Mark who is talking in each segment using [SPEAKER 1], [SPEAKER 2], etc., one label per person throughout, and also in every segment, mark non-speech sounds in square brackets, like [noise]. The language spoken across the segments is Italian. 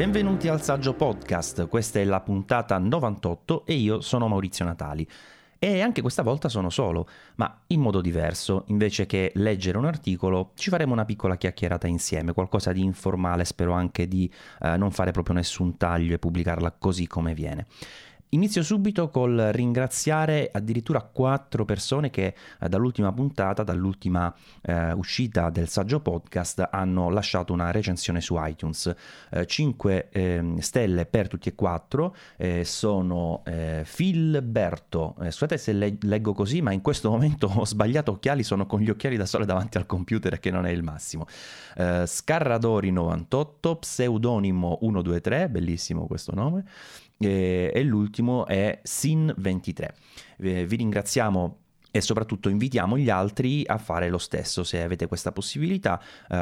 [SPEAKER 1] Benvenuti al Saggio Podcast, questa è la puntata 98 e io sono Maurizio Natali. E anche questa volta sono solo, ma in modo diverso. Invece che leggere un articolo, ci faremo una piccola chiacchierata insieme, qualcosa di informale, spero anche di eh, non fare proprio nessun taglio e pubblicarla così come viene. Inizio subito col ringraziare addirittura quattro persone che eh, dall'ultima puntata, dall'ultima eh, uscita del saggio podcast, hanno lasciato una recensione su iTunes. Eh, 5 eh, stelle per tutti e quattro eh, sono eh, Filberto. scusate se le- leggo così, ma in questo momento [laughs] ho sbagliato occhiali, sono con gli occhiali da sole davanti al computer che non è il massimo. Scarradori 98, pseudonimo 123, bellissimo questo nome e, e l'ultimo è Sin23. vi ringraziamo e soprattutto invitiamo gli altri a fare lo stesso se avete questa possibilità. Uh,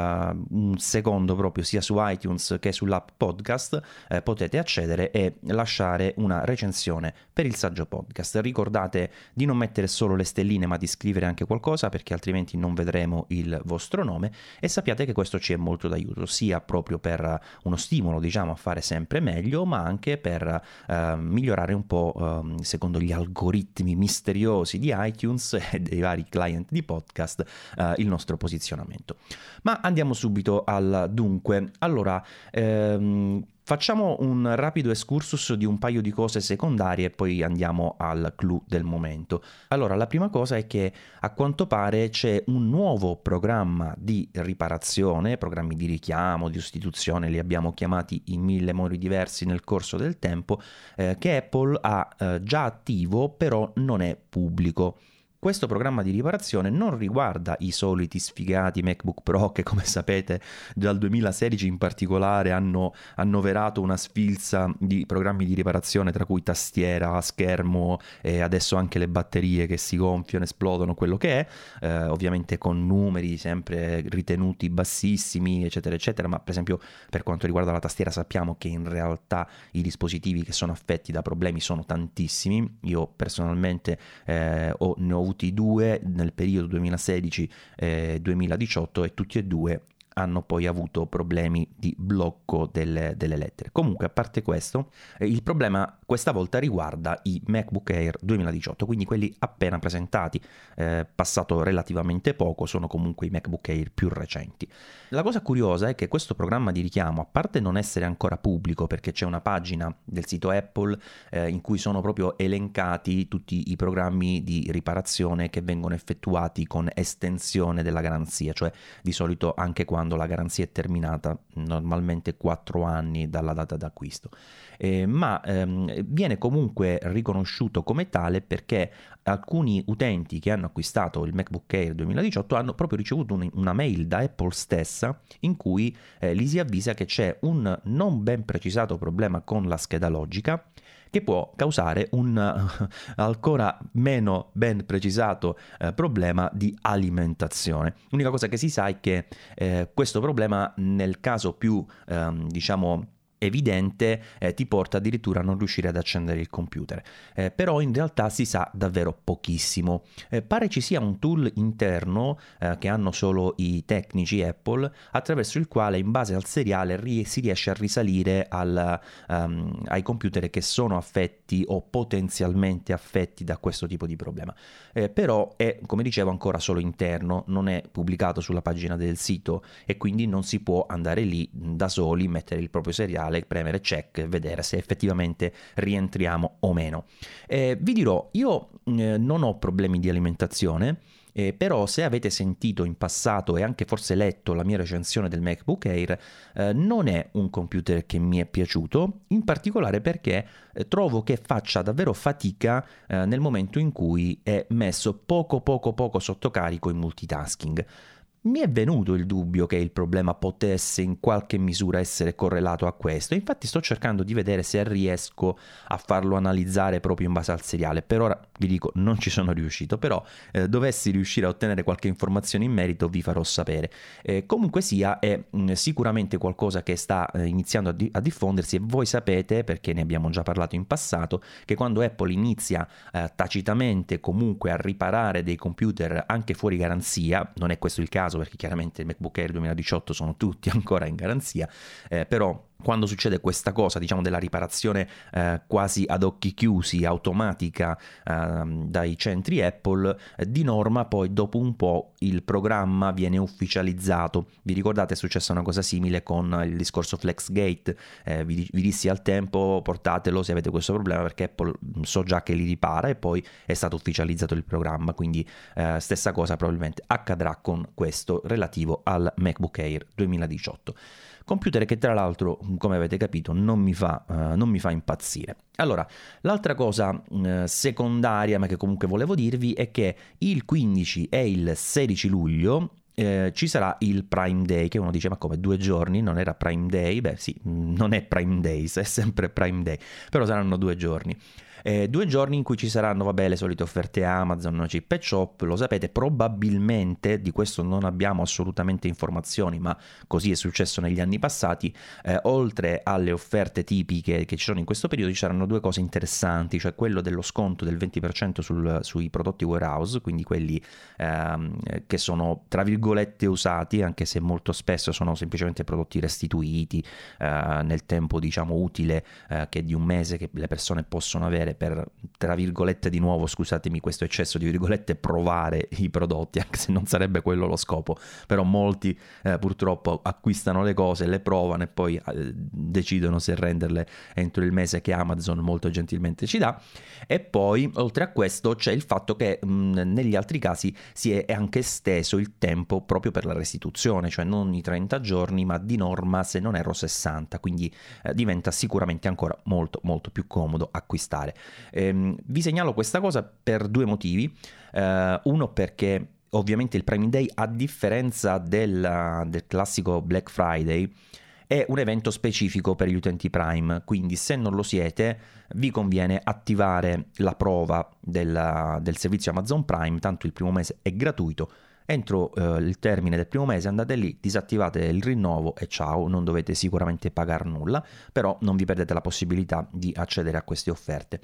[SPEAKER 1] un secondo proprio sia su iTunes che sull'app podcast eh, potete accedere e lasciare una recensione per il saggio podcast. Ricordate di non mettere solo le stelline ma di scrivere anche qualcosa perché altrimenti non vedremo il vostro nome e sappiate che questo ci è molto d'aiuto sia proprio per uno stimolo diciamo a fare sempre meglio ma anche per uh, migliorare un po' uh, secondo gli algoritmi misteriosi di iTunes iTunes e dei vari client di podcast eh, il nostro posizionamento. Ma andiamo subito al dunque. Allora, ehm, Facciamo un rapido excursus di un paio di cose secondarie e poi andiamo al clou del momento. Allora, la prima cosa è che a quanto pare c'è un nuovo programma di riparazione, programmi di richiamo, di sostituzione, li abbiamo chiamati in mille modi diversi nel corso del tempo, eh, che Apple ha eh, già attivo, però non è pubblico. Questo programma di riparazione non riguarda i soliti sfigati MacBook Pro che come sapete dal 2016 in particolare hanno annoverato una sfilza di programmi di riparazione tra cui tastiera, schermo e adesso anche le batterie che si gonfiano, esplodono, quello che è, eh, ovviamente con numeri sempre ritenuti bassissimi eccetera eccetera, ma per esempio per quanto riguarda la tastiera sappiamo che in realtà i dispositivi che sono affetti da problemi sono tantissimi, io personalmente eh, ho, ne ho avuti due nel periodo 2016-2018 e tutti e due hanno poi avuto problemi di blocco delle, delle lettere. Comunque, a parte questo, eh, il problema questa volta riguarda i MacBook Air 2018, quindi quelli appena presentati, eh, passato relativamente poco, sono comunque i MacBook Air più recenti. La cosa curiosa è che questo programma di richiamo, a parte non essere ancora pubblico perché c'è una pagina del sito Apple eh, in cui sono proprio elencati tutti i programmi di riparazione che vengono effettuati con estensione della garanzia, cioè di solito anche quando la garanzia è terminata, normalmente 4 anni dalla data d'acquisto. Eh, ma ehm, viene comunque riconosciuto come tale perché alcuni utenti che hanno acquistato il MacBook Air 2018 hanno proprio ricevuto un, una mail da Apple stessa in cui eh, li si avvisa che c'è un non ben precisato problema con la scheda logica che può causare un uh, ancora meno ben precisato uh, problema di alimentazione. L'unica cosa che si sa è che eh, questo problema nel caso più ehm, diciamo evidente eh, ti porta addirittura a non riuscire ad accendere il computer. Eh, però in realtà si sa davvero pochissimo. Eh, pare ci sia un tool interno eh, che hanno solo i tecnici Apple attraverso il quale in base al seriale ri- si riesce a risalire al, um, ai computer che sono affetti o potenzialmente affetti da questo tipo di problema. Eh, però è, come dicevo, ancora solo interno, non è pubblicato sulla pagina del sito e quindi non si può andare lì da soli, mettere il proprio seriale iniziale, premere check e vedere se effettivamente rientriamo o meno. Eh, vi dirò, io eh, non ho problemi di alimentazione. Eh, però se avete sentito in passato e anche forse letto la mia recensione del MacBook Air, eh, non è un computer che mi è piaciuto, in particolare perché eh, trovo che faccia davvero fatica eh, nel momento in cui è messo poco poco poco sotto carico in multitasking mi è venuto il dubbio che il problema potesse in qualche misura essere correlato a questo. Infatti sto cercando di vedere se riesco a farlo analizzare proprio in base al seriale. Per ora vi dico non ci sono riuscito, però eh, dovessi riuscire a ottenere qualche informazione in merito vi farò sapere. Eh, comunque sia è mh, mm, sicuramente qualcosa che sta eh, iniziando a, di- a, diffondersi e voi sapete, perché ne abbiamo già parlato in passato, che quando Apple inizia eh, tacitamente comunque a riparare dei computer anche fuori garanzia, non è questo il caso, perché chiaramente il MacBook Air 2018 sono tutti [laughs] ancora in garanzia, eh, però quando succede questa cosa, diciamo della riparazione eh, quasi ad occhi chiusi, automatica eh, dai centri Apple, eh, di norma poi dopo un po' il programma viene ufficializzato. Vi ricordate è successa una cosa simile con il discorso FlexGate? Eh, vi, vi, dissi al tempo portatelo se avete questo problema perché Apple mm, so già che li ripara e poi è stato ufficializzato il programma, quindi eh, stessa cosa probabilmente accadrà con questo relativo al MacBook Air 2018 computer che tra l'altro, come avete capito, non mi fa, uh, non mi fa impazzire. Allora, l'altra cosa uh, secondaria, ma che comunque volevo dirvi, è che il 15 e il 16 luglio eh, ci sarà il Prime Day, che uno dice ma come due giorni, non era Prime Day? Beh sì, non è Prime Days, è sempre Prime Day, però saranno due giorni. Eh, due giorni in cui ci saranno, vabbè, le solite offerte Amazon, Chip e Shop, lo sapete, probabilmente, di questo non abbiamo assolutamente informazioni, ma così è successo negli anni passati, eh, oltre alle offerte tipiche che ci sono in questo periodo, ci saranno due cose interessanti, cioè quello dello sconto del 20% sul, sui prodotti warehouse, quindi quelli ehm, che sono, tra virgolette, usati, anche se molto spesso sono semplicemente prodotti restituiti eh, nel tempo, diciamo, utile eh, che è di un mese che le persone possono avere avere per, tra virgolette, di nuovo, scusatemi questo eccesso di virgolette, provare i prodotti, anche se non sarebbe quello lo scopo, però molti eh, purtroppo acquistano le cose, le provano e poi eh, decidono se renderle entro il mese che Amazon molto gentilmente ci dà. E poi, oltre a questo, c'è il fatto che mh, negli altri casi si è anche esteso il tempo proprio per la restituzione, cioè non i 30 giorni, ma di norma, se non erro, 60, quindi eh, diventa sicuramente ancora molto molto più comodo acquistare. Ehm, vi segnalo questa cosa per due motivi. Eh, uno perché ovviamente il Prime Day, a differenza del, del classico Black Friday, è un evento specifico per gli utenti Prime, quindi se non lo siete vi conviene attivare la prova del, del servizio Amazon Prime, tanto il primo mese è gratuito entro eh, il termine del primo mese andate lì, disattivate il rinnovo e ciao, non dovete sicuramente pagare nulla, però non vi perdete la possibilità di accedere a queste offerte.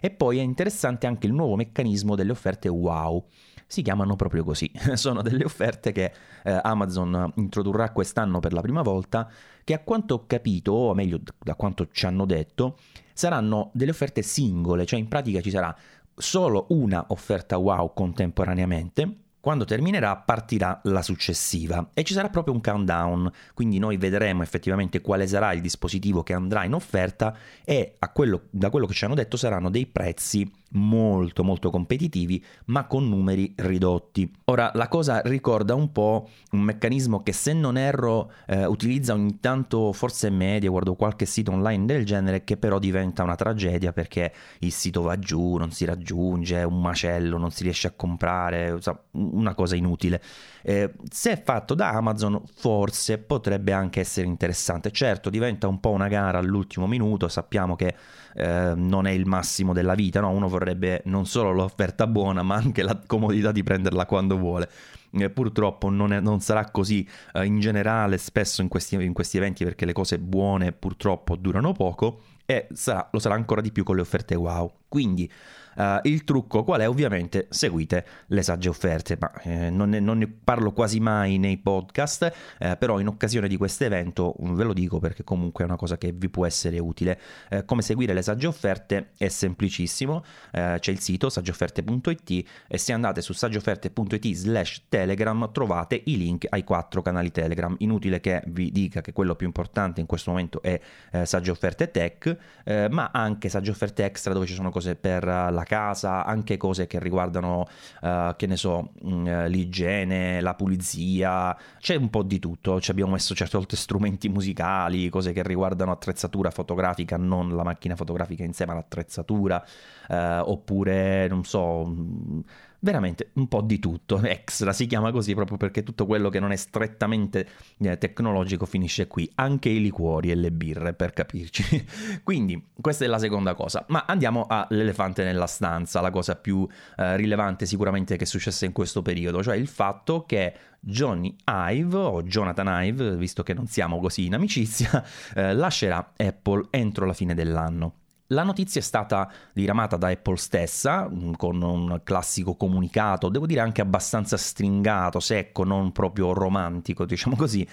[SPEAKER 1] E poi è interessante anche il nuovo meccanismo delle offerte wow. Si chiamano proprio così, [laughs] sono delle offerte che eh, Amazon introdurrà quest'anno per la prima volta, che a quanto ho capito, o meglio da quanto ci hanno detto, saranno delle offerte singole, cioè in pratica ci sarà solo una offerta wow contemporaneamente quando terminerà partirà la successiva e ci sarà proprio un countdown, quindi noi vedremo effettivamente quale sarà il dispositivo che andrà in offerta e quello, da quello che ci hanno detto saranno dei prezzi molto molto competitivi ma con numeri ridotti. Ora la cosa ricorda un po' un meccanismo che se non erro eh, utilizza ogni tanto forse media, guardo qualche sito online del genere che però diventa una tragedia perché il sito va giù, non si raggiunge, è un macello, non si riesce a comprare, una cosa inutile. Eh, se fatto da Amazon forse potrebbe anche essere interessante, certo diventa un po' una gara all'ultimo minuto, sappiamo che eh, non è il massimo della vita, no? uno vorrebbe non solo l'offerta buona ma anche la comodità di prenderla quando vuole. Eh, purtroppo non, è, non, sarà così eh, in generale spesso in questi, in questi eventi perché le cose buone purtroppo durano poco e sarà, lo sarà ancora di più con le offerte wow. Quindi Uh, il trucco qual è? Ovviamente seguite le sagge offerte, ma eh, non, ne, non, ne, parlo quasi mai nei podcast, eh, però in occasione di questo evento mm, ve lo dico perché comunque è una cosa che vi può essere utile. Eh, come seguire le sagge offerte è semplicissimo, eh, c'è il sito saggeofferte.it e se andate su saggeofferte.it slash telegram trovate i link ai quattro canali telegram. Inutile che vi dica che quello più importante in questo momento è eh, sagge offerte tech, eh, ma anche sagge offerte extra dove ci sono cose per la la casa, anche cose che riguardano, uh, che ne so, mh, mm, l'igiene, la pulizia, c'è un po' di tutto, ci abbiamo messo certe volte strumenti musicali, cose che riguardano attrezzatura fotografica, non la macchina fotografica insieme all'attrezzatura, uh, oppure, non so... Mh, veramente un po' di tutto, [laughs] extra si chiama così proprio perché tutto quello che non è strettamente eh, tecnologico finisce qui, anche i liquori e le birre per capirci. [laughs] Quindi questa è la seconda cosa, ma andiamo all'elefante nella stanza, la cosa più eh, rilevante sicuramente che è successa in questo periodo, cioè il fatto che Johnny Ive o Jonathan Ive, visto che non siamo così in amicizia, [laughs] eh, lascerà Apple entro la fine dell'anno. La notizia è stata diramata da Apple stessa mm, con un classico comunicato, devo dire anche abbastanza stringato, secco, non proprio romantico, diciamo così,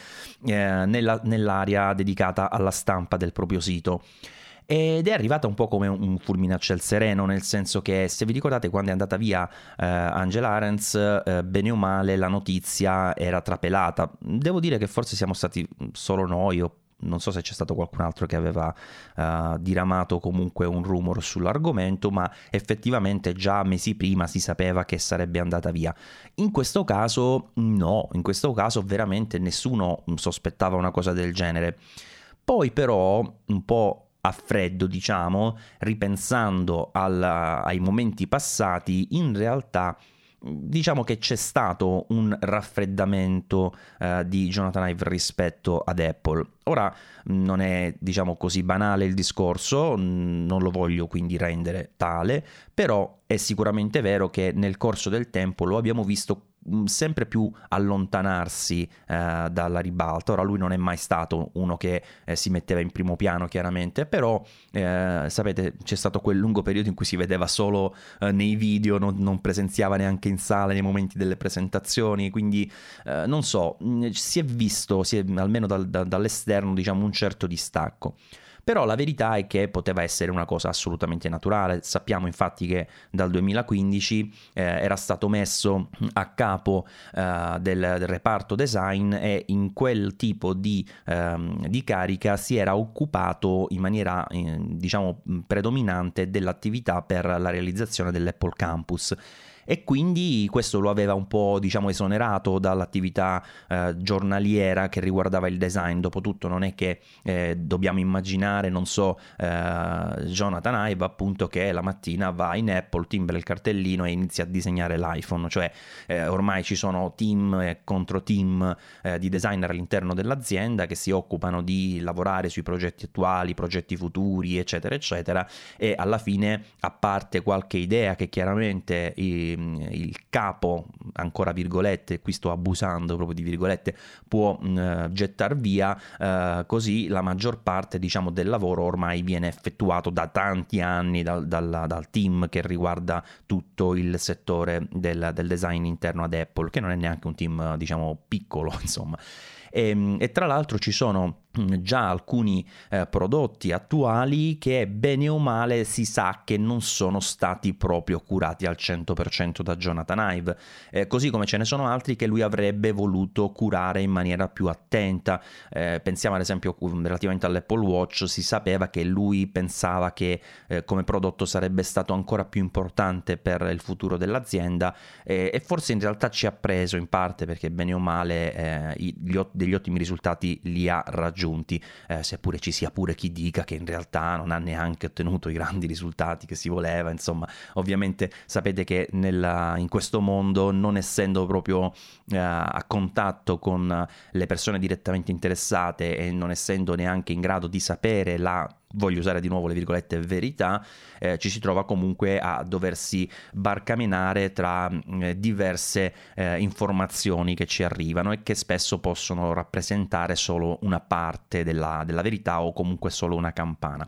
[SPEAKER 1] eh, nella, nell'area dedicata alla stampa del proprio sito. Ed è arrivata un po' come un fulmine a ciel sereno, nel senso che se vi ricordate quando è andata via eh, Angela Arens, eh, bene o male la notizia era trapelata. Devo dire che forse siamo stati solo noi o non so se c'è stato qualcun altro che aveva uh, diramato comunque un rumor sull'argomento, ma effettivamente già mesi prima si sapeva che sarebbe andata via. In questo caso no, in questo caso veramente nessuno sospettava una cosa del genere. Poi però, un po' a freddo, diciamo, ripensando alla, ai momenti passati, in realtà diciamo che c'è stato un raffreddamento uh, di Jonathan Ive rispetto ad Apple. Ora non è diciamo così banale il discorso, non lo voglio quindi rendere tale, però è sicuramente vero che nel corso del tempo lo abbiamo visto Mm, sempre più allontanarsi eh, dalla ribalta. Ora lui non è mai stato uno che eh, si metteva in primo piano chiaramente, però eh, sapete c'è stato quel lungo periodo in cui si vedeva solo eh, nei video, non, non, presenziava neanche in sala nei momenti delle presentazioni, quindi eh, non so, mm, si è visto, si è, almeno dal, da, dall'esterno, diciamo un certo distacco. Però la verità è che poteva essere una cosa assolutamente naturale. Sappiamo infatti che dal 2015 eh, era stato messo a capo eh, del, del, reparto design e in quel tipo di, ehm, di carica si era occupato in maniera eh, diciamo predominante dell'attività per la realizzazione dell'Apple Campus e quindi questo lo aveva un po' diciamo esonerato dall'attività eh, giornaliera che riguardava il design. Dopotutto non è che eh, dobbiamo immaginare, non so, eh, Jonathan Ive appunto che la mattina va in Apple, timbra il cartellino e inizia a disegnare l'iPhone, cioè eh, ormai ci sono team e contro team eh, di designer all'interno dell'azienda che si occupano di lavorare sui progetti attuali, progetti futuri, eccetera, eccetera, e alla fine, a parte qualche idea che chiaramente i, il capo, ancora virgolette, qui sto abusando proprio di virgolette, può uh, gettar via, uh, così la maggior parte diciamo, del lavoro ormai viene effettuato da tanti anni dal, dal, dal team che riguarda tutto il settore del, del, design interno ad Apple, che non è neanche un team diciamo piccolo, [laughs] insomma. E, ehm, e tra l'altro ci sono già alcuni eh, prodotti attuali che bene o male si sa che non sono stati proprio curati al 100% da Jonathan Ive, eh, così come ce ne sono altri che lui avrebbe voluto curare in maniera più attenta. Eh, pensiamo ad esempio relativamente all'Apple Watch, si sapeva che lui pensava che eh, come prodotto sarebbe stato ancora più importante per il futuro dell'azienda eh, e forse in realtà ci ha preso in parte perché bene o male eh, gli, degli ottimi risultati li ha raggiunti, eh, seppure ci sia pure chi dica che in realtà non ha neanche ottenuto i grandi risultati che si voleva, insomma, ovviamente sapete che nella, in questo mondo, non essendo proprio eh, a contatto con le persone direttamente interessate e non essendo neanche in grado di sapere la voglio usare di nuovo le virgolette verità, eh, ci si trova comunque a doversi barcamenare tra eh, diverse eh, informazioni che ci arrivano e che spesso possono rappresentare solo una parte della, della verità o comunque solo una campana.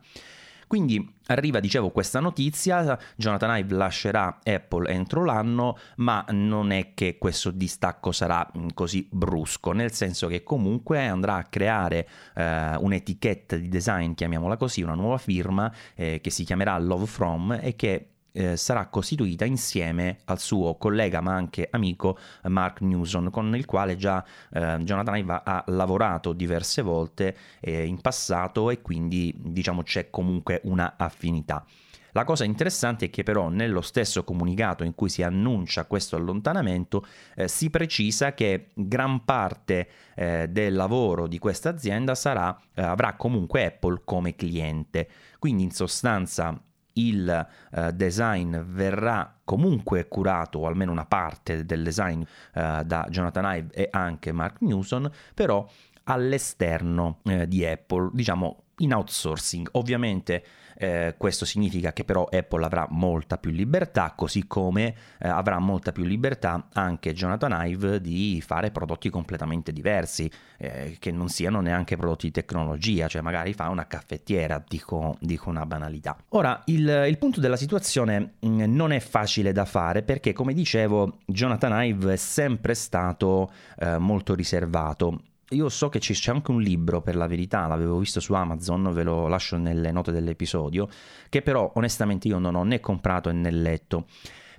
[SPEAKER 1] Quindi arriva, dicevo, questa notizia, Jonathan Ive lascerà Apple entro l'anno, ma non è che questo distacco sarà mm, così brusco, nel senso che comunque andrà a creare eh, un'etichetta di design, chiamiamola così, una nuova firma eh, che si chiamerà Love From e che eh, sarà costituita insieme al suo collega ma anche amico Mark Newson con il quale già eh, Jonathan Ive ha lavorato diverse volte eh, in passato e quindi diciamo c'è comunque una affinità. La cosa interessante è che però nello stesso comunicato in cui si annuncia questo allontanamento eh, si precisa che gran parte eh, del lavoro di questa azienda sarà, eh, avrà comunque Apple come cliente. Quindi in sostanza il uh, design verrà comunque curato, o almeno una parte del design, uh, da Jonathan Ive e anche Mark Newson, però all'esterno eh, di Apple, diciamo in outsourcing. Ovviamente eh, questo significa che però Apple avrà molta più libertà, così come eh, avrà molta più libertà anche Jonathan Ive di fare prodotti completamente diversi, eh, che non siano neanche prodotti di tecnologia, cioè magari fa una caffettiera, dico, dico una banalità. Ora, il, il, punto della situazione mh, mm, non è facile da fare perché, come dicevo, Jonathan Ive è sempre stato eh, molto riservato io so che c'è anche un libro, per la verità, l'avevo visto su Amazon, ve lo lascio nelle note dell'episodio, che però onestamente io non ho né comprato né letto,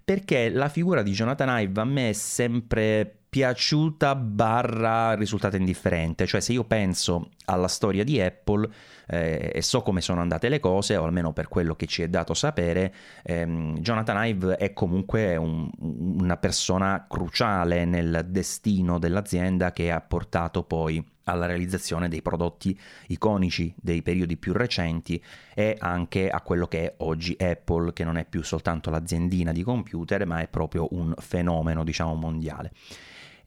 [SPEAKER 1] perché la figura di Jonathan Ive a me è sempre piaciuta barra risultata indifferente, cioè se io penso alla storia di Apple eh, e so come sono andate le cose, o almeno per quello che ci è dato sapere, ehm, Jonathan Ive è comunque un, una persona cruciale nel destino dell'azienda che ha portato poi alla realizzazione dei prodotti iconici dei periodi più recenti e anche a quello che è oggi Apple, che non è più soltanto l'aziendina di computer, ma è proprio un fenomeno, diciamo, mondiale.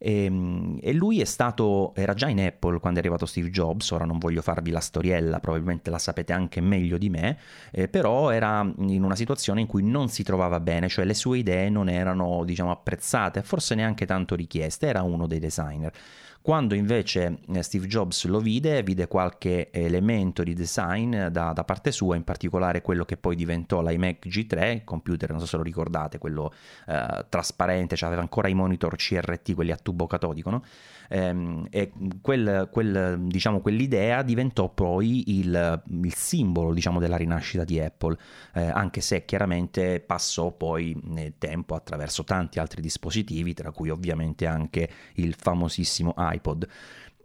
[SPEAKER 1] E, ehm, e, lui è stato, era già in Apple quando è arrivato Steve Jobs, ora non voglio farvi la storiella, probabilmente la sapete anche meglio di me, eh, però era in una situazione in cui non si trovava bene, cioè le sue idee non erano diciamo apprezzate, forse neanche tanto richieste, era uno dei designer. Quando invece eh, Steve Jobs lo vide, vide qualche elemento di design da, da, parte sua, in particolare quello che poi diventò l'iMac G3, il computer, non so se lo ricordate, quello eh, trasparente, cioè aveva ancora i monitor CRT, quelli a tubo catodico, no? ehm, e quel, quel, diciamo, quell'idea diventò poi il, il simbolo diciamo, della rinascita di Apple, eh, anche se chiaramente passò poi nel tempo attraverso tanti altri dispositivi, tra cui ovviamente anche il famosissimo iPod.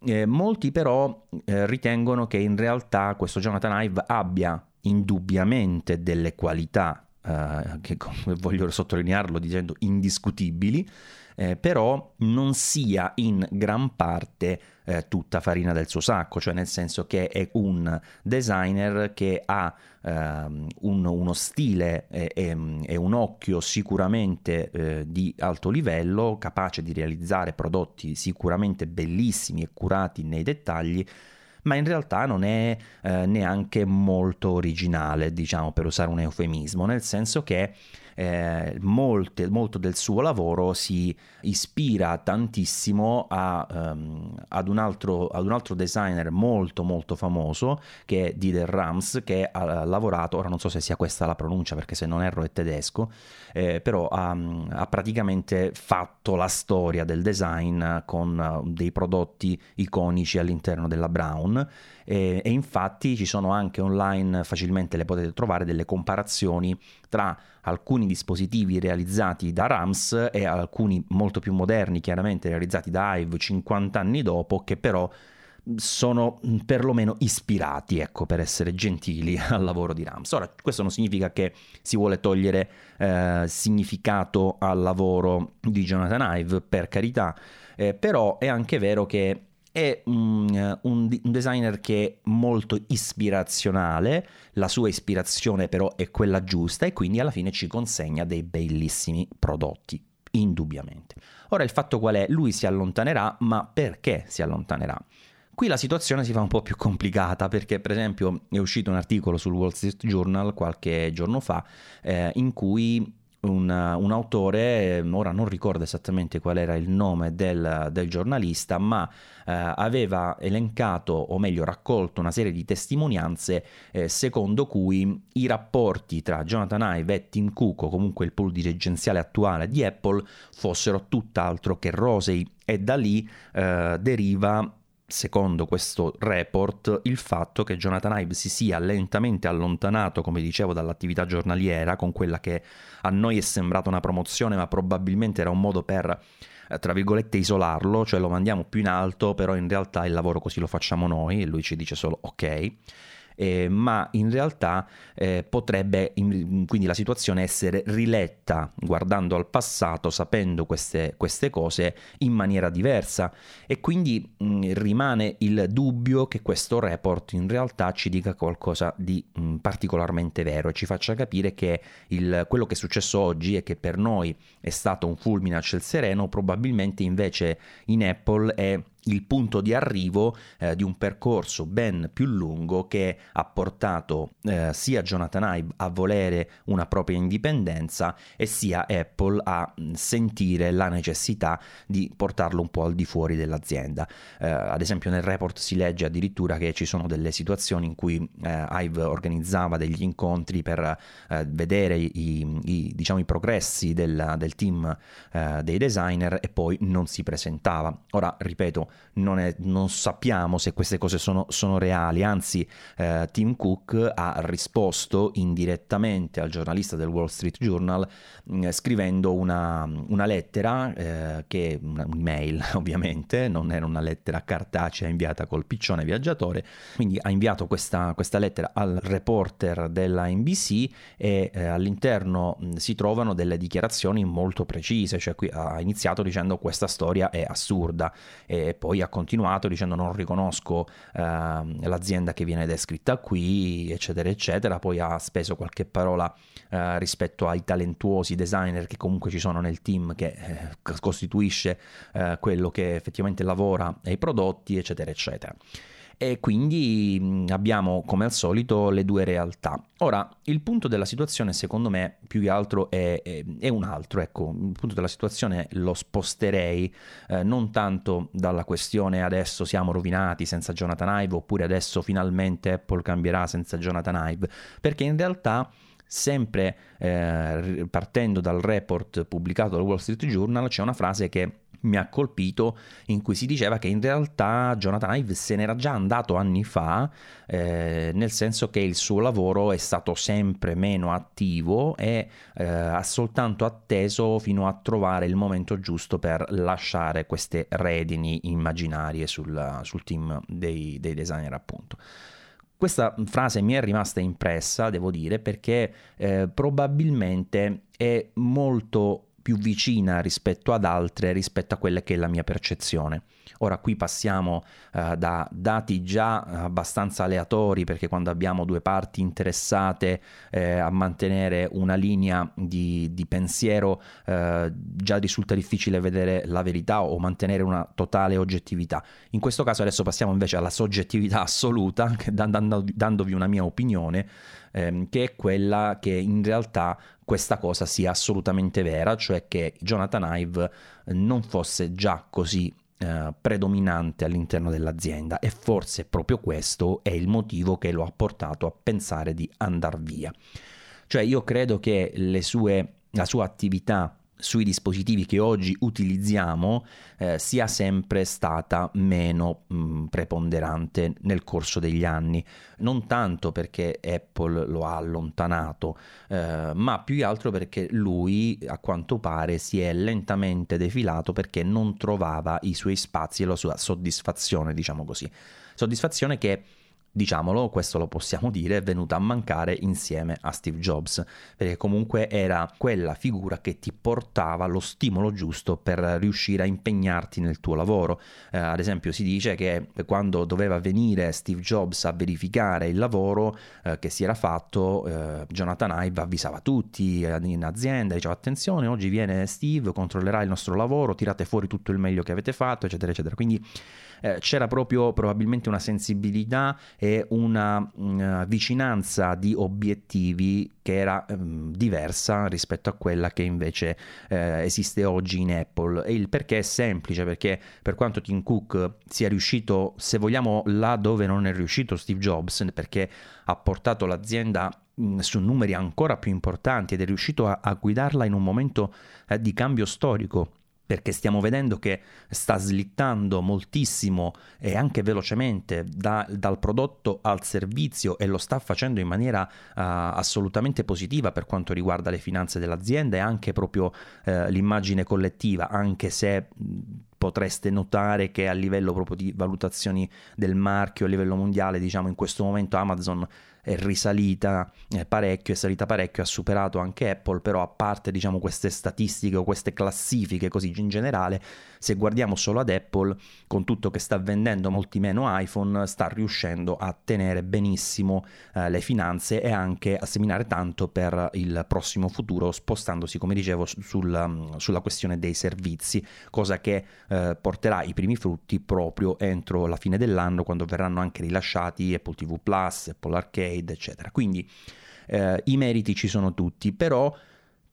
[SPEAKER 1] Eh, molti però eh, ritengono che in realtà questo Jonathan Ive abbia indubbiamente delle qualità, eh, che voglio sottolinearlo dicendo indiscutibili, eh, però non sia in gran parte eh, tutta farina del suo sacco, cioè nel senso che è un designer che ha ehm, un, uno stile e, e, e, un occhio sicuramente eh, di alto livello, capace di realizzare prodotti sicuramente bellissimi e curati nei dettagli, ma in realtà non è eh, neanche molto originale, diciamo per usare un eufemismo, nel senso che eh, molte, molto del suo lavoro si ispira tantissimo a, um, ad, un altro, ad, un altro, designer molto molto famoso che è Dider Rams che ha lavorato, ora non so se sia questa la pronuncia perché se non erro è tedesco, eh, però ha, ha, praticamente fatto la storia del design con uh, dei prodotti iconici all'interno della Brown e, e infatti ci sono anche online, facilmente le potete trovare, delle comparazioni tra alcuni dispositivi realizzati da Rams e alcuni molto più moderni, chiaramente realizzati da Hive 50 anni dopo, che però sono perlomeno ispirati, ecco, per essere gentili [laughs] al lavoro di Rams. Ora, questo non significa che si vuole togliere eh, significato al lavoro di Jonathan Ive, per carità, eh, però è anche vero che è un, un, designer che è molto ispirazionale, la sua ispirazione però è quella giusta e quindi alla fine ci consegna dei bellissimi prodotti, indubbiamente. Ora il fatto qual è? Lui si allontanerà, ma perché si allontanerà? Qui la situazione si fa un po' più complicata perché per esempio è uscito un articolo sul Wall Street Journal qualche giorno fa eh, in cui un, un, autore, ehm, ora non ricordo esattamente qual era il nome del, del giornalista, ma eh, aveva elencato, o meglio raccolto una serie di testimonianze eh, secondo cui i rapporti tra Jonathan Ive e Tim Cook, o comunque il pool dirigenziale attuale di Apple, fossero tutt'altro che rosei. E da lì eh, deriva secondo questo report, il fatto che Jonathan Ive si sia lentamente allontanato, come dicevo, dall'attività giornaliera, con quella che a noi è sembrata una promozione, ma probabilmente era un modo per eh, tra virgolette isolarlo, cioè lo mandiamo più in alto, però in realtà il lavoro così lo facciamo noi e lui ci dice solo ok eh, ma in realtà eh, potrebbe in, quindi la situazione essere riletta guardando al passato, sapendo queste, queste cose in maniera diversa. E quindi mh, mm, rimane il dubbio che questo report in realtà ci dica qualcosa di mh, mm, particolarmente vero e ci faccia capire che il, quello che è successo oggi e che per noi è stato un fulmine a ciel sereno, probabilmente invece in Apple è il punto di arrivo eh, di un percorso ben più lungo che ha portato eh, sia Jonathan Ive a volere una propria indipendenza e sia Apple a mm, sentire la necessità di portarlo un po' al di fuori dell'azienda. Eh, ad esempio nel report si legge addirittura che ci sono delle situazioni in cui eh, Ive organizzava degli incontri per eh, vedere i, i, diciamo, i progressi del, del team eh, dei designer e poi non si presentava. Ora, ripeto, non, è, non sappiamo se queste cose sono, sono reali, anzi eh, Tim Cook ha risposto indirettamente al giornalista del Wall Street Journal mm, scrivendo una, una lettera, eh, che, un'email [laughs] ovviamente, non era una lettera cartacea inviata col piccione viaggiatore, quindi ha inviato questa, questa lettera al reporter della NBC e eh, all'interno mh, si trovano delle dichiarazioni molto precise, cioè qui ha iniziato dicendo questa storia è assurda. E poi ha continuato dicendo non riconosco eh, l'azienda che viene descritta qui, eccetera, eccetera. Poi ha speso qualche parola eh, rispetto ai talentuosi designer che comunque ci sono nel team che eh, costituisce eh, quello che effettivamente lavora ai prodotti, eccetera, eccetera e quindi abbiamo come al solito le due realtà. Ora, il punto della situazione secondo me più che altro è, è, è un altro, ecco, il punto della situazione lo sposterei eh, non tanto dalla questione adesso siamo rovinati senza Jonathan Ive oppure adesso finalmente Apple cambierà senza Jonathan Ive, perché in realtà sempre eh, partendo dal report pubblicato dal Wall Street Journal c'è una frase che mi ha colpito in cui si diceva che in realtà Jonathan Ive se n'era già andato anni fa, eh, nel senso che il suo lavoro è stato sempre meno attivo e eh, ha soltanto atteso fino a trovare il momento giusto per lasciare queste redini immaginarie sul, sul team dei, dei designer appunto. Questa frase mi è rimasta impressa, devo dire, perché eh, probabilmente è molto più vicina rispetto ad altre, rispetto a quella che è la mia percezione. Ora qui passiamo uh, da dati già abbastanza aleatori perché quando abbiamo due parti interessate eh, a mantenere una linea di, di pensiero eh, già risulta difficile vedere la verità o mantenere una totale oggettività. In questo caso adesso passiamo invece alla soggettività assoluta [laughs] dando, dandovi una mia opinione ehm, che è quella che in realtà questa cosa sia assolutamente vera, cioè che Jonathan Ive non fosse già così eh, predominante all'interno dell'azienda e forse proprio questo è il motivo che lo ha portato a pensare di andare via. Cioè io credo che sue, la sua attività sui dispositivi che oggi utilizziamo eh, sia sempre stata meno mh, mm, preponderante nel corso degli anni, non tanto perché Apple lo ha allontanato, eh, ma più che altro perché lui a quanto pare si è lentamente defilato perché non trovava i suoi spazi e la sua soddisfazione, diciamo così. Soddisfazione che diciamolo, questo lo possiamo dire, è venuta a mancare insieme a Steve Jobs, perché comunque era quella figura che ti portava lo stimolo giusto per riuscire a impegnarti nel tuo lavoro. Eh, ad esempio si dice che quando doveva venire Steve Jobs a verificare il lavoro eh, che si era fatto, eh, Jonathan Ive avvisava tutti in azienda, diceva attenzione, oggi viene Steve, controllerà il nostro lavoro, tirate fuori tutto il meglio che avete fatto, eccetera, eccetera. Quindi eh, c'era proprio probabilmente una sensibilità e una, una vicinanza di obiettivi che era um, diversa rispetto a quella che invece eh, esiste oggi in Apple. E il perché è semplice, perché per quanto Tim Cook sia riuscito, se vogliamo, là dove non è riuscito Steve Jobs, perché ha portato l'azienda su numeri ancora più importanti ed è riuscito a, a guidarla in un momento eh, di cambio storico perché stiamo vedendo che sta slittando moltissimo e anche velocemente da, dal prodotto al servizio e lo sta facendo in maniera uh, assolutamente positiva per quanto riguarda le finanze dell'azienda e anche proprio uh, l'immagine collettiva, anche se potreste notare che a livello proprio di valutazioni del marchio a livello mondiale, diciamo in questo momento Amazon è risalita eh, parecchio, è salita parecchio, ha superato anche Apple, però a parte diciamo queste statistiche o queste classifiche così in generale, se guardiamo solo ad Apple, con tutto che sta vendendo molti meno iPhone, sta riuscendo a tenere benissimo eh, le finanze e anche a seminare tanto per il prossimo futuro, spostandosi, come dicevo, sul, sulla questione dei servizi, cosa che eh, porterà i primi frutti proprio entro la fine dell'anno, quando verranno anche rilasciati Apple TV Plus, Apple Arcade, eccetera. Quindi eh, i meriti ci sono tutti, però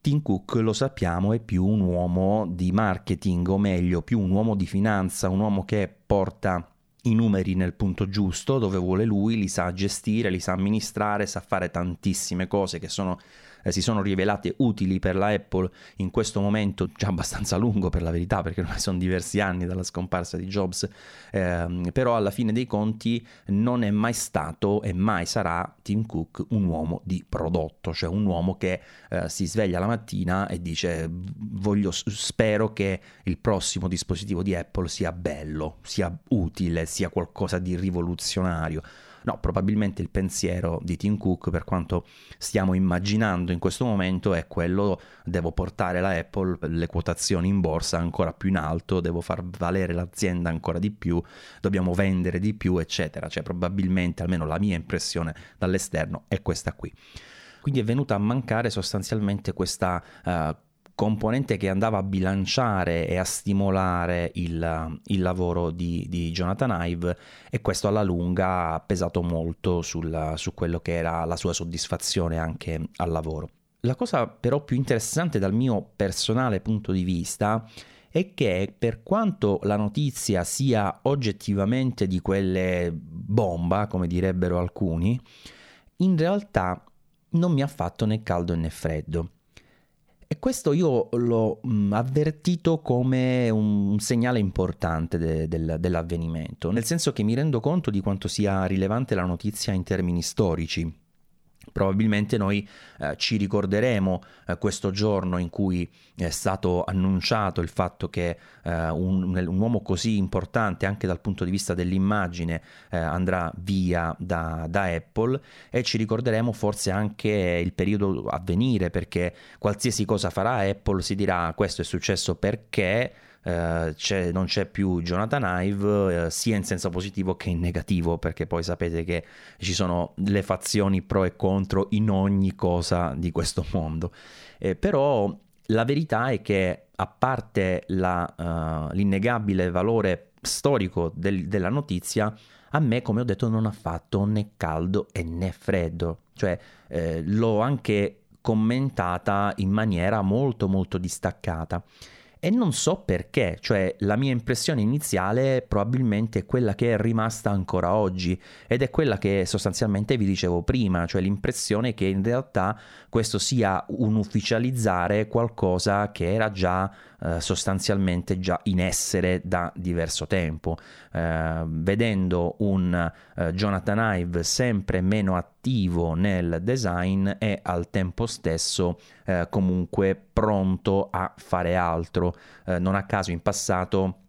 [SPEAKER 1] Tim Cook, lo sappiamo, è più un uomo di marketing, o meglio, più un uomo di finanza, un uomo che porta i numeri nel punto giusto, dove vuole lui, li sa gestire, li sa amministrare, sa fare tantissime cose che sono eh, si sono rivelate utili per la Apple in questo momento già abbastanza lungo per la verità perché ormai sono diversi anni dalla scomparsa di Jobs ehm, però alla fine dei conti non è mai stato e mai sarà Tim Cook un uomo di prodotto cioè un uomo che eh, si sveglia la mattina e dice voglio spero che il prossimo dispositivo di Apple sia bello sia utile sia qualcosa di rivoluzionario No, probabilmente il pensiero di Tim Cook, per quanto stiamo immaginando in questo momento, è quello devo portare la Apple, le quotazioni in borsa ancora più in alto, devo far valere l'azienda ancora di più, dobbiamo vendere di più, eccetera. Cioè probabilmente, almeno la mia impressione dall'esterno, è questa qui. Quindi è venuta a mancare sostanzialmente questa uh, componente che andava a bilanciare e a stimolare il, il lavoro di, di, Jonathan Ive e questo alla lunga ha pesato molto sul, su quello che era la sua soddisfazione anche al lavoro. La cosa però più interessante dal mio personale punto di vista è che per quanto la notizia sia oggettivamente di quelle bomba, come direbbero alcuni, in realtà non mi ha fatto né caldo né freddo. E questo io l'ho mm, avvertito come un segnale importante de- del- dell'avvenimento, nel senso che mi rendo conto di quanto sia rilevante la notizia in termini storici Probabilmente noi eh, ci ricorderemo eh, questo giorno in cui è stato annunciato il fatto che eh, un, un, uomo così importante anche dal punto di vista dell'immagine eh, andrà via da, da, Apple e ci ricorderemo forse anche il periodo a venire perché qualsiasi cosa farà Apple si dirà questo è successo perché eh, c'è, non c'è più Jonathan Ive eh, sia in senso positivo che in negativo perché poi sapete che ci sono le fazioni pro e contro in ogni cosa di questo mondo. Eh, però la verità è che a parte la, uh, l'innegabile valore storico del, della notizia a me come ho detto non ha fatto né caldo e né freddo. Cioè eh, l'ho anche commentata in maniera molto molto distaccata e non so perché, cioè la mia impressione iniziale probabilmente è quella che è rimasta ancora oggi ed è quella che sostanzialmente vi dicevo prima, cioè l'impressione che in realtà questo sia un ufficializzare qualcosa che era già eh, sostanzialmente già in essere da diverso tempo, eh, vedendo un eh, Jonathan Ive sempre meno attivo nel design e al tempo stesso eh, comunque pronto a fare altro. Eh, non a caso in passato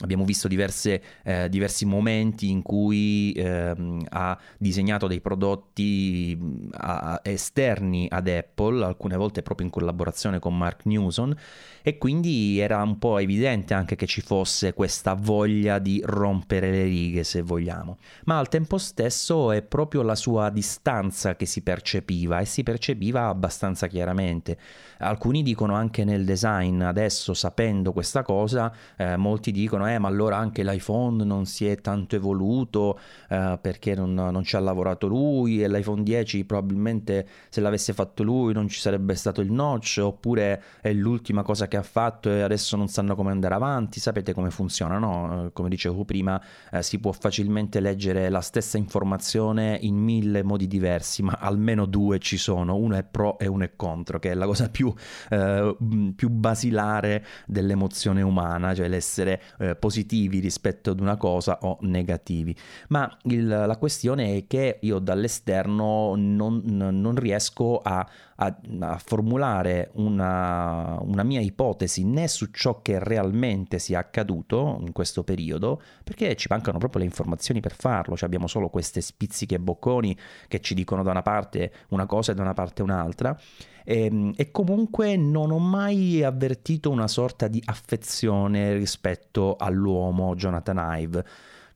[SPEAKER 1] Abbiamo visto diverse, eh, diversi momenti in cui eh, ha disegnato dei prodotti mm, a, esterni ad Apple, alcune volte proprio in collaborazione con Mark Newson, e quindi era un po' evidente anche che ci fosse questa voglia di rompere le righe, se vogliamo. Ma al tempo stesso è proprio la sua distanza che si percepiva e si percepiva abbastanza chiaramente. Alcuni dicono anche nel design, adesso sapendo questa cosa, eh, molti dicono eh ma allora anche l'iPhone non si è tanto evoluto eh, perché non, non, ci ha lavorato lui e l'iPhone 10 probabilmente se l'avesse fatto lui non ci sarebbe stato il notch oppure è l'ultima cosa che ha fatto e adesso non sanno come andare avanti, sapete come funziona, no? Eh, come dicevo prima eh, si può facilmente leggere la stessa informazione in mille modi diversi, ma almeno due ci sono, uno è pro e uno è contro, che è la cosa più, eh, più basilare dell'emozione umana, cioè l'essere eh, eh, positivi rispetto ad una cosa o negativi. Ma il, la questione è che io dall'esterno non, non riesco a, a, a formulare una, una, mia ipotesi né su ciò che realmente sia accaduto in questo periodo, perché ci mancano proprio le informazioni per farlo, cioè abbiamo solo queste spizziche bocconi che ci dicono da una parte una cosa e da una parte un'altra. E, ehm, e, comunque non ho mai avvertito una sorta di affezione rispetto all'uomo Jonathan Ive.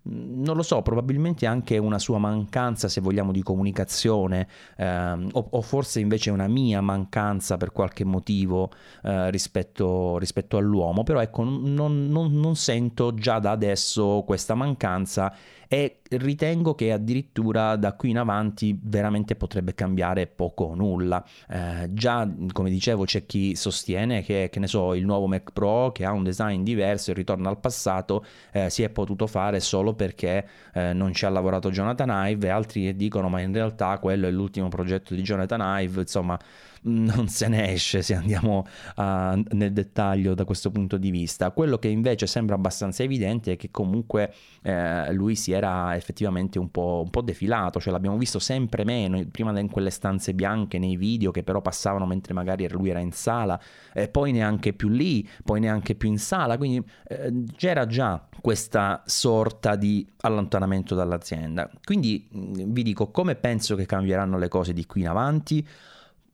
[SPEAKER 1] Non lo so, probabilmente anche una sua mancanza, se vogliamo, di comunicazione, ehm, o, o, forse invece una mia mancanza per qualche motivo eh, rispetto, rispetto, all'uomo, però ecco, non, non, non sento già da adesso questa mancanza e ritengo che addirittura da qui in avanti veramente potrebbe cambiare poco o nulla. Eh, già, come dicevo, c'è chi sostiene che, che ne so, il nuovo Mac Pro che ha un design diverso e ritorna al passato eh, si è potuto fare solo perché eh, non ci ha lavorato Jonathan Ive e altri che dicono ma in realtà quello è l'ultimo progetto di Jonathan Ive, insomma non se ne esce se andiamo uh, nel dettaglio da questo punto di vista. Quello che invece sembra abbastanza evidente è che comunque eh, lui si era effettivamente un po', un po', defilato, cioè l'abbiamo visto sempre meno, prima in quelle stanze bianche nei video che però passavano mentre magari lui era in sala, eh, poi neanche più lì, poi neanche più in sala, quindi eh, c'era già questa sorta di allontanamento dall'azienda. Quindi vi dico come penso che cambieranno le cose di qui in avanti.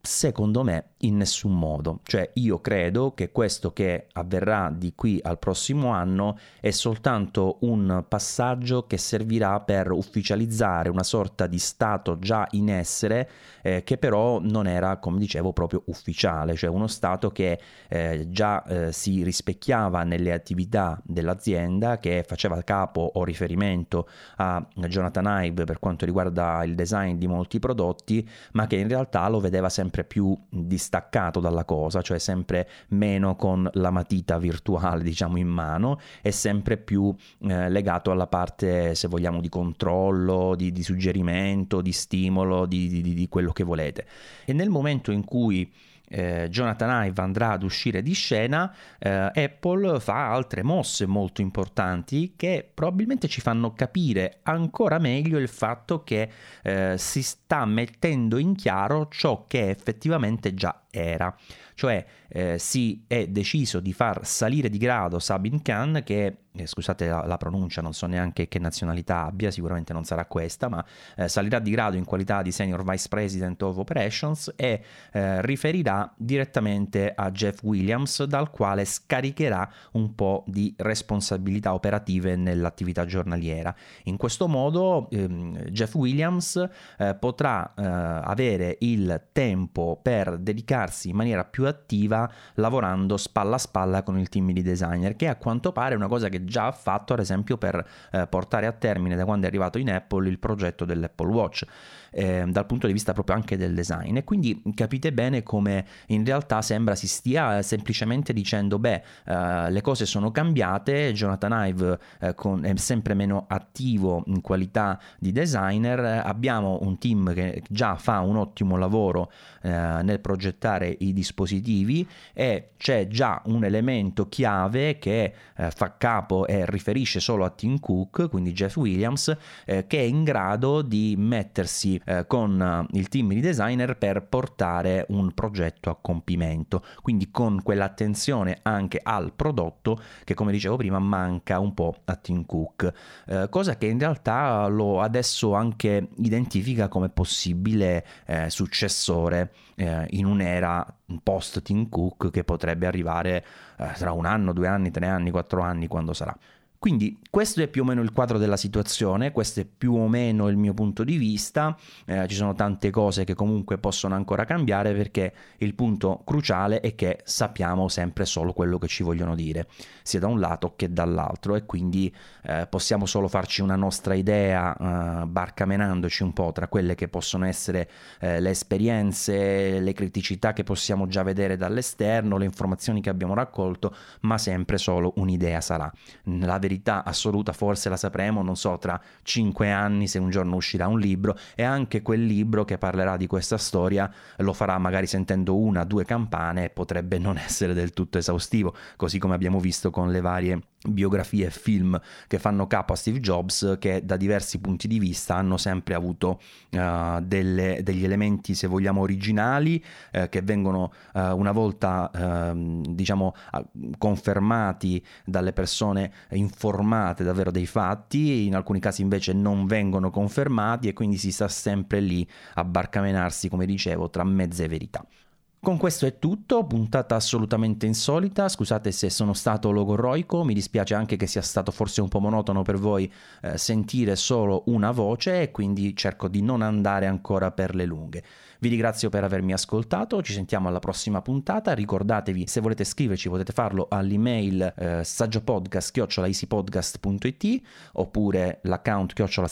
[SPEAKER 1] Secondo me in nessun modo, cioè io credo che questo che avverrà di qui al prossimo anno è soltanto un passaggio che servirà per ufficializzare una sorta di stato già in essere eh, che però non era, come dicevo, proprio ufficiale, cioè uno stato che eh, già eh, si rispecchiava nelle attività dell'azienda, che faceva capo o riferimento a Jonathan Ive per quanto riguarda il design di molti prodotti, ma che in realtà lo vedeva sempre più distante staccato dalla cosa, cioè sempre meno con la matita virtuale, diciamo, in mano e sempre più eh, legato alla parte, se vogliamo, di controllo, di, di suggerimento, di stimolo, di, di, di quello che volete. E nel momento in cui eh, Jonathan Ive andrà ad uscire di scena, eh, Apple fa altre mosse molto importanti che probabilmente ci fanno capire ancora meglio il fatto che eh, si sta mettendo in chiaro ciò che effettivamente già era cioè eh, si è deciso di far salire di grado Sabin Khan che eh, scusate la, la, pronuncia, non so neanche che nazionalità abbia, sicuramente non sarà questa, ma eh, salirà di grado in qualità di Senior Vice President of Operations e eh, riferirà direttamente a Jeff Williams, dal quale scaricherà un po' di responsabilità operative nell'attività giornaliera. In questo modo ehm, Jeff Williams eh, potrà eh, avere il tempo per dedicarsi in maniera più attiva lavorando spalla a spalla con il team di designer, che a quanto pare è una cosa che già ha fatto ad esempio per eh, portare a termine da quando è arrivato in Apple il progetto dell'Apple Watch eh, dal punto di vista proprio anche del design. E quindi capite bene come in realtà sembra si stia semplicemente dicendo beh eh, le cose sono cambiate Jonathan Ive eh, con, è sempre meno attivo in qualità di designer abbiamo un team che già fa un ottimo lavoro eh, nel progettare i dispositivi e c'è già un elemento chiave che eh, fa capo e riferisce solo a Tim Cook quindi Jeff Williams eh, che è in grado di mettersi eh, con eh, il team di designer per portare un progetto a compimento, quindi con quell'attenzione anche al prodotto che come dicevo prima manca un po' a Tim Cook, eh, cosa che in realtà lo adesso anche identifica come possibile eh, successore eh, in un'era post Tim Cook che potrebbe arrivare eh, tra un anno, due anni, tre anni, quattro anni, quando sarà. Quindi questo è più o meno il quadro della situazione, questo è più o meno il mio punto di vista, eh, ci sono tante cose che comunque possono ancora cambiare perché il punto cruciale è che sappiamo sempre solo quello che ci vogliono dire, sia da un lato che dall'altro e quindi eh, possiamo solo farci una nostra idea eh, barcamenandoci un po' tra quelle che possono essere eh, le esperienze, le criticità che possiamo già vedere dall'esterno, le informazioni che abbiamo raccolto, ma sempre solo un'idea sarà. La verità assoluta forse la sapremo, non so, tra cinque anni se un giorno uscirà un libro e anche quel libro che parlerà di questa storia lo farà magari sentendo una, due campane e potrebbe non essere del tutto esaustivo, così come abbiamo visto con le varie biografie e film che fanno capo a Steve Jobs che da diversi punti di vista hanno sempre avuto uh, delle, degli elementi se vogliamo originali uh, che vengono uh, una volta ehm, diciamo confermati dalle persone informate davvero dei fatti in alcuni casi invece non vengono confermati e quindi si sta sempre lì a barcamenarsi come dicevo tra mezze verità con questo è tutto, puntata assolutamente insolita, scusate se sono stato logorroico, mi dispiace anche che sia stato forse un po' monotono per voi eh, sentire solo una voce e quindi cerco di non andare ancora per le lunghe. Vi ringrazio per avermi ascoltato, ci sentiamo alla prossima puntata, ricordatevi se volete scriverci potete farlo all'email eh, saggiopodcast.it oppure l'account chiocciola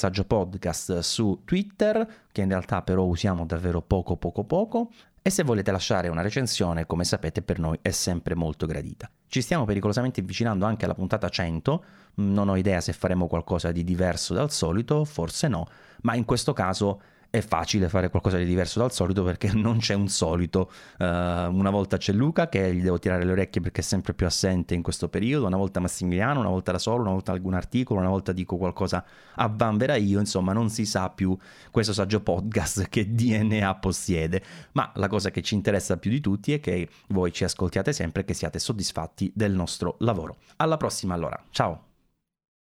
[SPEAKER 1] su Twitter, che in realtà però usiamo davvero poco poco poco. E se volete lasciare una recensione, come sapete, per noi è sempre molto gradita. Ci stiamo pericolosamente avvicinando anche alla puntata 100, non ho idea se faremo qualcosa di diverso dal solito, forse no, ma in questo caso è facile fare qualcosa di diverso dal solito perché [laughs] non c'è un solito. Uh, una volta c'è Luca che gli devo tirare le orecchie perché è sempre più assente in questo periodo, una volta Massimiliano, una volta da solo, una volta algún articolo, una volta dico qualcosa a vanvera io, insomma non si sa più questo saggio podcast [laughs] che DNA possiede, ma la cosa che ci interessa più di tutti è che voi ci ascoltiate sempre e che siate soddisfatti del nostro lavoro. Alla prossima allora, ciao!